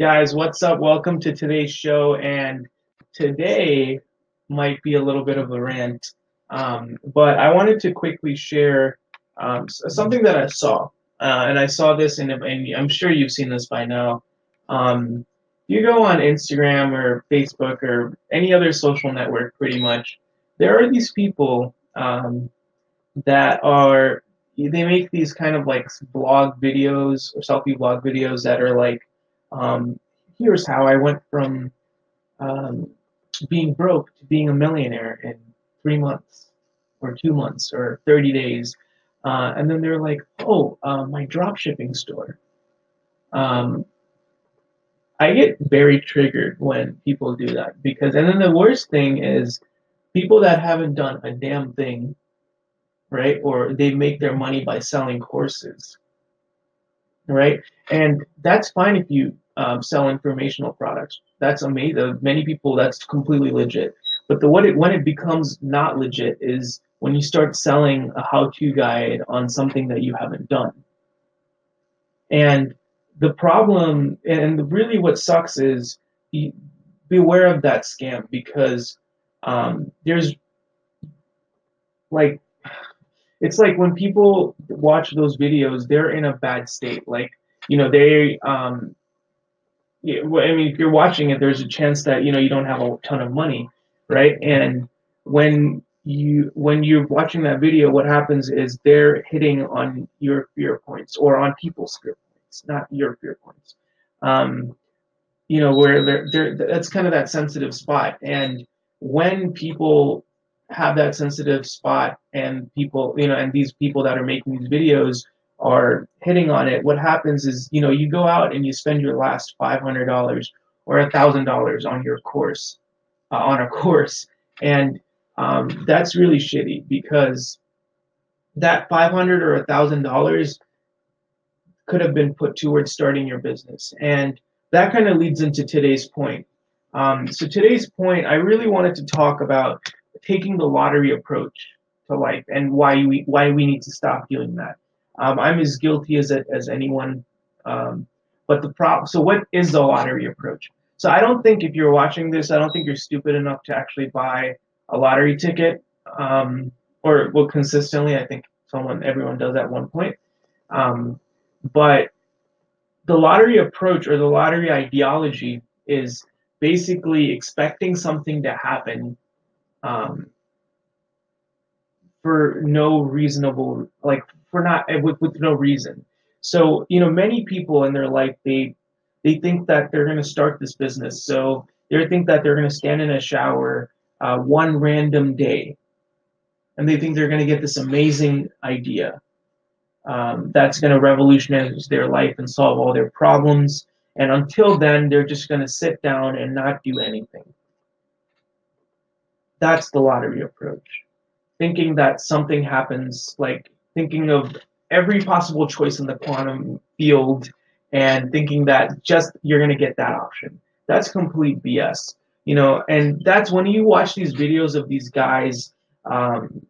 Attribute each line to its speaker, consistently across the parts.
Speaker 1: Guys, what's up? Welcome to today's show. And today might be a little bit of a rant, um, but I wanted to quickly share um, something that I saw. Uh, and I saw this, in, and I'm sure you've seen this by now. Um, you go on Instagram or Facebook or any other social network, pretty much, there are these people um, that are, they make these kind of like blog videos or selfie blog videos that are like, um, here's how I went from um, being broke to being a millionaire in three months or two months or 30 days. Uh, and then they're like, oh, uh, my drop shipping store. Um, I get very triggered when people do that because, and then the worst thing is people that haven't done a damn thing, right? Or they make their money by selling courses right? And that's fine if you um, sell informational products. That's amazing. Many people, that's completely legit. But the what it when it becomes not legit is when you start selling a how-to guide on something that you haven't done. And the problem, and really what sucks is be, beware of that scam because um, there's like it's like when people watch those videos, they're in a bad state. Like you know they um, yeah, I mean, if you're watching it, there's a chance that you know you don't have a ton of money, right? And when you when you're watching that video, what happens is they're hitting on your fear points or on people's fear points, not your fear points. Um, you know, where they're, they're that's kind of that sensitive spot. And when people have that sensitive spot, and people, you know, and these people that are making these videos are hitting on it, what happens is, you know, you go out and you spend your last five hundred dollars or a thousand dollars on your course, uh, on a course, and um, that's really shitty because that five hundred or a thousand dollars could have been put towards starting your business. And that kind of leads into today's point. Um, so today's point, I really wanted to talk about taking the lottery approach to life and why we why we need to stop doing that. Um, I'm as guilty as as anyone. Um, but the problem. So what is the lottery approach? So I don't think if you're watching this, I don't think you're stupid enough to actually buy a lottery ticket. Um, or well, consistently, I think someone everyone does at one point. Um, but the lottery approach or the lottery ideology is basically expecting something to happen um, for no reasonable, like for not with, with no reason. So you know, many people in their life they they think that they're going to start this business. So they think that they're going to stand in a shower uh, one random day, and they think they're going to get this amazing idea um, that's going to revolutionize their life and solve all their problems. And until then, they're just going to sit down and not do anything. That's the lottery approach. Thinking that something happens, like thinking of every possible choice in the quantum field and thinking that just you're going to get that option. That's complete BS. You know, and that's when you watch these videos of these guys um,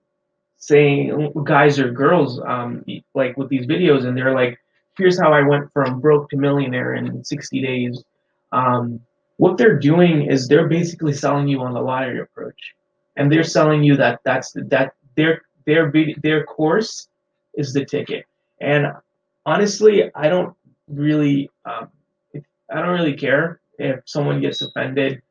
Speaker 1: saying guys or girls um, like with these videos and they're like here's how i went from broke to millionaire in 60 days um, what they're doing is they're basically selling you on the lottery approach and they're selling you that that's that their their their course is the ticket and honestly i don't really um, i don't really care if someone gets offended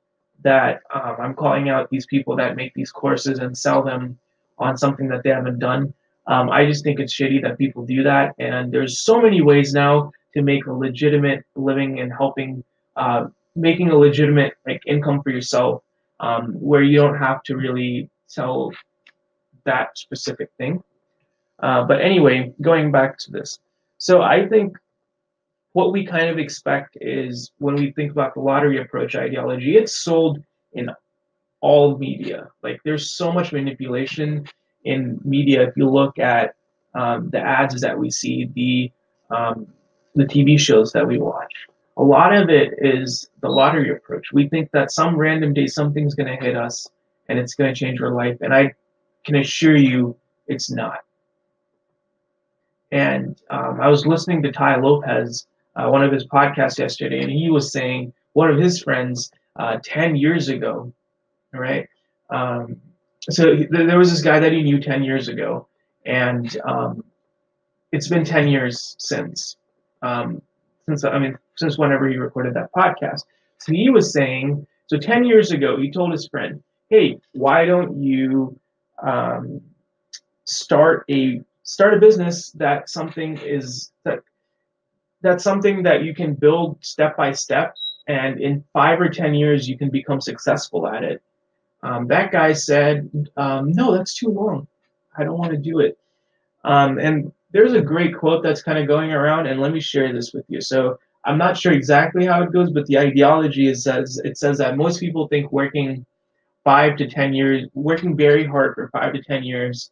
Speaker 1: that um, i'm calling out these people that make these courses and sell them on something that they haven't done. Um, I just think it's shitty that people do that. And there's so many ways now to make a legitimate living and helping, uh, making a legitimate like income for yourself, um, where you don't have to really sell that specific thing. Uh, but anyway, going back to this, so I think what we kind of expect is when we think about the lottery approach ideology, it's sold in all media. Like there's so much manipulation in media. If you look at um, the ads that we see, the um, the TV shows that we watch, a lot of it is the lottery approach. We think that some random day something's going to hit us and it's going to change our life, and I can assure you it's not. And um, I was listening to Tai Lopez uh, one of his podcasts yesterday, and he was saying one of his friends uh, 10 years ago, right? Um, so th- there was this guy that he knew 10 years ago, and um, it's been 10 years since. Um, since I mean, since whenever he recorded that podcast. So he was saying, so 10 years ago, he told his friend, hey, why don't you um, start a start a business that something is that that's something that you can build step by step and in five or ten years you can become successful at it. Um, that guy said um, no that's too long. I don't want to do it. Um, and there's a great quote that's kind of going around and let me share this with you. So i'm not sure exactly how it goes but the ideology is says it says that most people think working five to ten years working very hard for five to ten years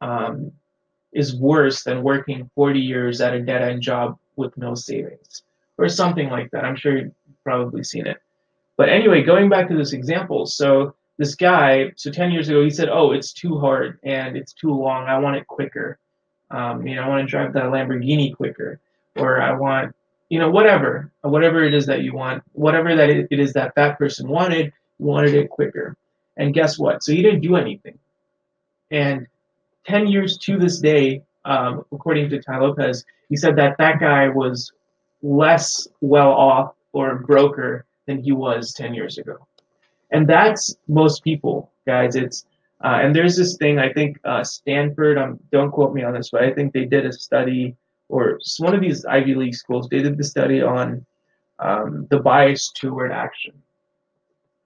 Speaker 1: um, is worse than working 40 years at a dead end job with no savings or something like that. I'm sure you've probably seen it. But anyway, going back to this example, so this guy, so 10 years ago, he said, Oh, it's too hard and it's too long. I want it quicker. Um, you know, I want to drive that Lamborghini quicker, or I want, you know, whatever, whatever it is that you want, whatever that it is that that person wanted, wanted it quicker. And guess what? So he didn't do anything. And 10 years to this day, um, according to Tai Lopez, he said that that guy was less well off or broker than he was 10 years ago. And that's most people, guys. It's uh, and there's this thing I think uh, Stanford. Um, don't quote me on this, but I think they did a study, or one of these Ivy League schools. They did the study on um, the bias toward action,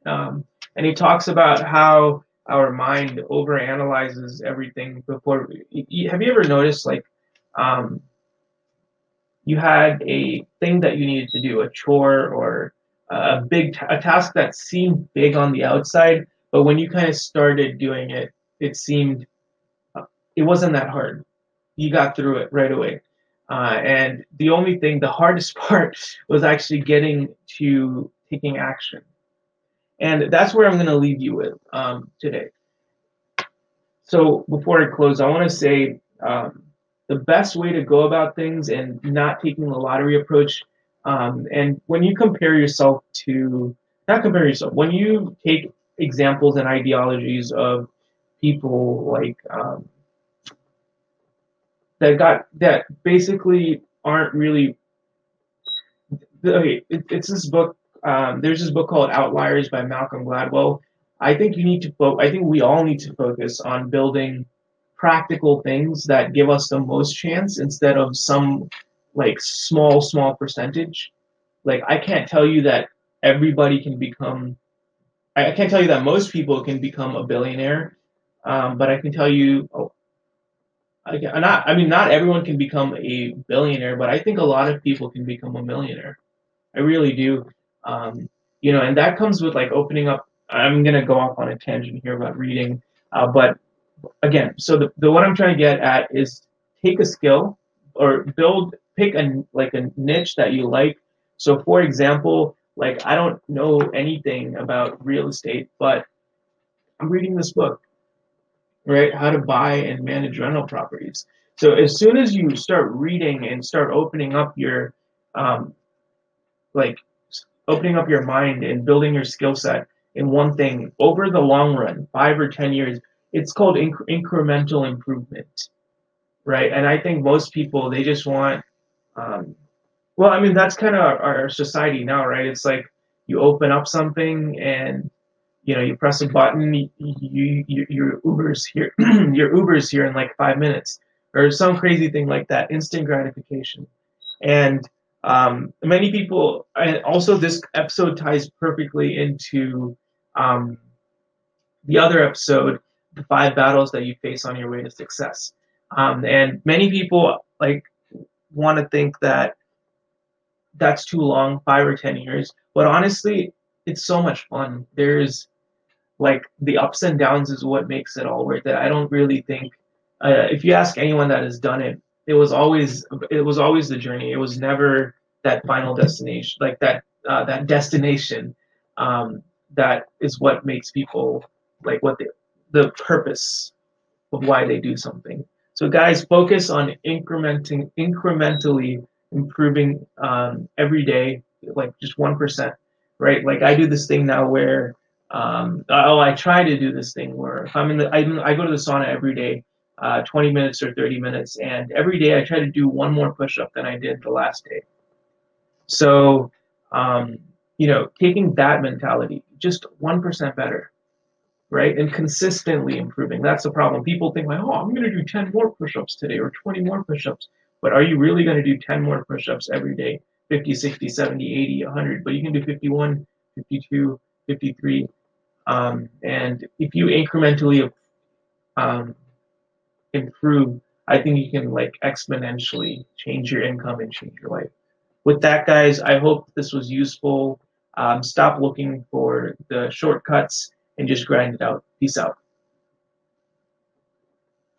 Speaker 1: um, and he talks about how our mind overanalyzes everything before. Have you ever noticed like um, you had a thing that you needed to do, a chore or a big a task that seemed big on the outside, but when you kind of started doing it, it seemed uh, it wasn't that hard. You got through it right away. Uh, and the only thing, the hardest part was actually getting to taking action. And that's where I'm going to leave you with um, today. So before I close, I want to say um, the best way to go about things and not taking the lottery approach. Um, and when you compare yourself to, not compare yourself, when you take examples and ideologies of people like um, that got that basically aren't really. Okay, it, it's this book. Um, there's this book called Outliers by Malcolm Gladwell. I think you need to. Fo- I think we all need to focus on building practical things that give us the most chance instead of some like small small percentage like i can't tell you that everybody can become i can't tell you that most people can become a billionaire um, but i can tell you oh, I, not i mean not everyone can become a billionaire but i think a lot of people can become a millionaire i really do um, you know and that comes with like opening up i'm to go off on a tangent here about reading uh, but again, so the, the what I'm trying to get at is take a skill or build pick a like a niche that you like. So for example, like I don't know anything about real estate, but I'm reading this book, right? How to buy and manage rental properties. So as soon as you start reading and start opening up your um, like opening up your mind and building your skill set in one thing over the long run, five or ten years, it's called inc- incremental improvement, right? And I think most people they just want, um, well, I mean that's kind of our, our society now, right? It's like you open up something and you know you press a button, you, you, you your Uber's here, your Uber's here in like five minutes, or some crazy thing like that, instant gratification, and um, many people, and also this episode ties perfectly into um, the other episode the five battles that you face on your way to success. Um, and many people like want to think that that's too long, five or ten years. But honestly, it's so much fun. There's like the ups and downs is what makes it all worth it. I don't really think uh, if you ask anyone that has done it, it was always it was always the journey. It was never that final destination, like that uh, that destination. Um, that is what makes people like what they the purpose of why they do something. So guys, focus on incrementing incrementally improving um, every day, like just one percent, right? Like I do this thing now where, um, oh, I try to do this thing where if I'm in the, I'm, I go to the sauna every day, uh, 20 minutes or 30 minutes, and every day I try to do one more push-up than I did the last day. So, um, you know, taking that mentality, just one percent better, right? And consistently improving. That's the problem. People think like, oh, I'm going to do 10 more push-ups today or 20 more push-ups. But are you really going to do 10 more push-ups every day? 50, 60, 70, 80, 100. But you can do 51, 52, 53. Um, and if you incrementally um, improve, I think you can like exponentially change your income and change your life. With that, guys, I hope this was useful. Um, stop looking for the shortcuts and just grind it out. Peace out.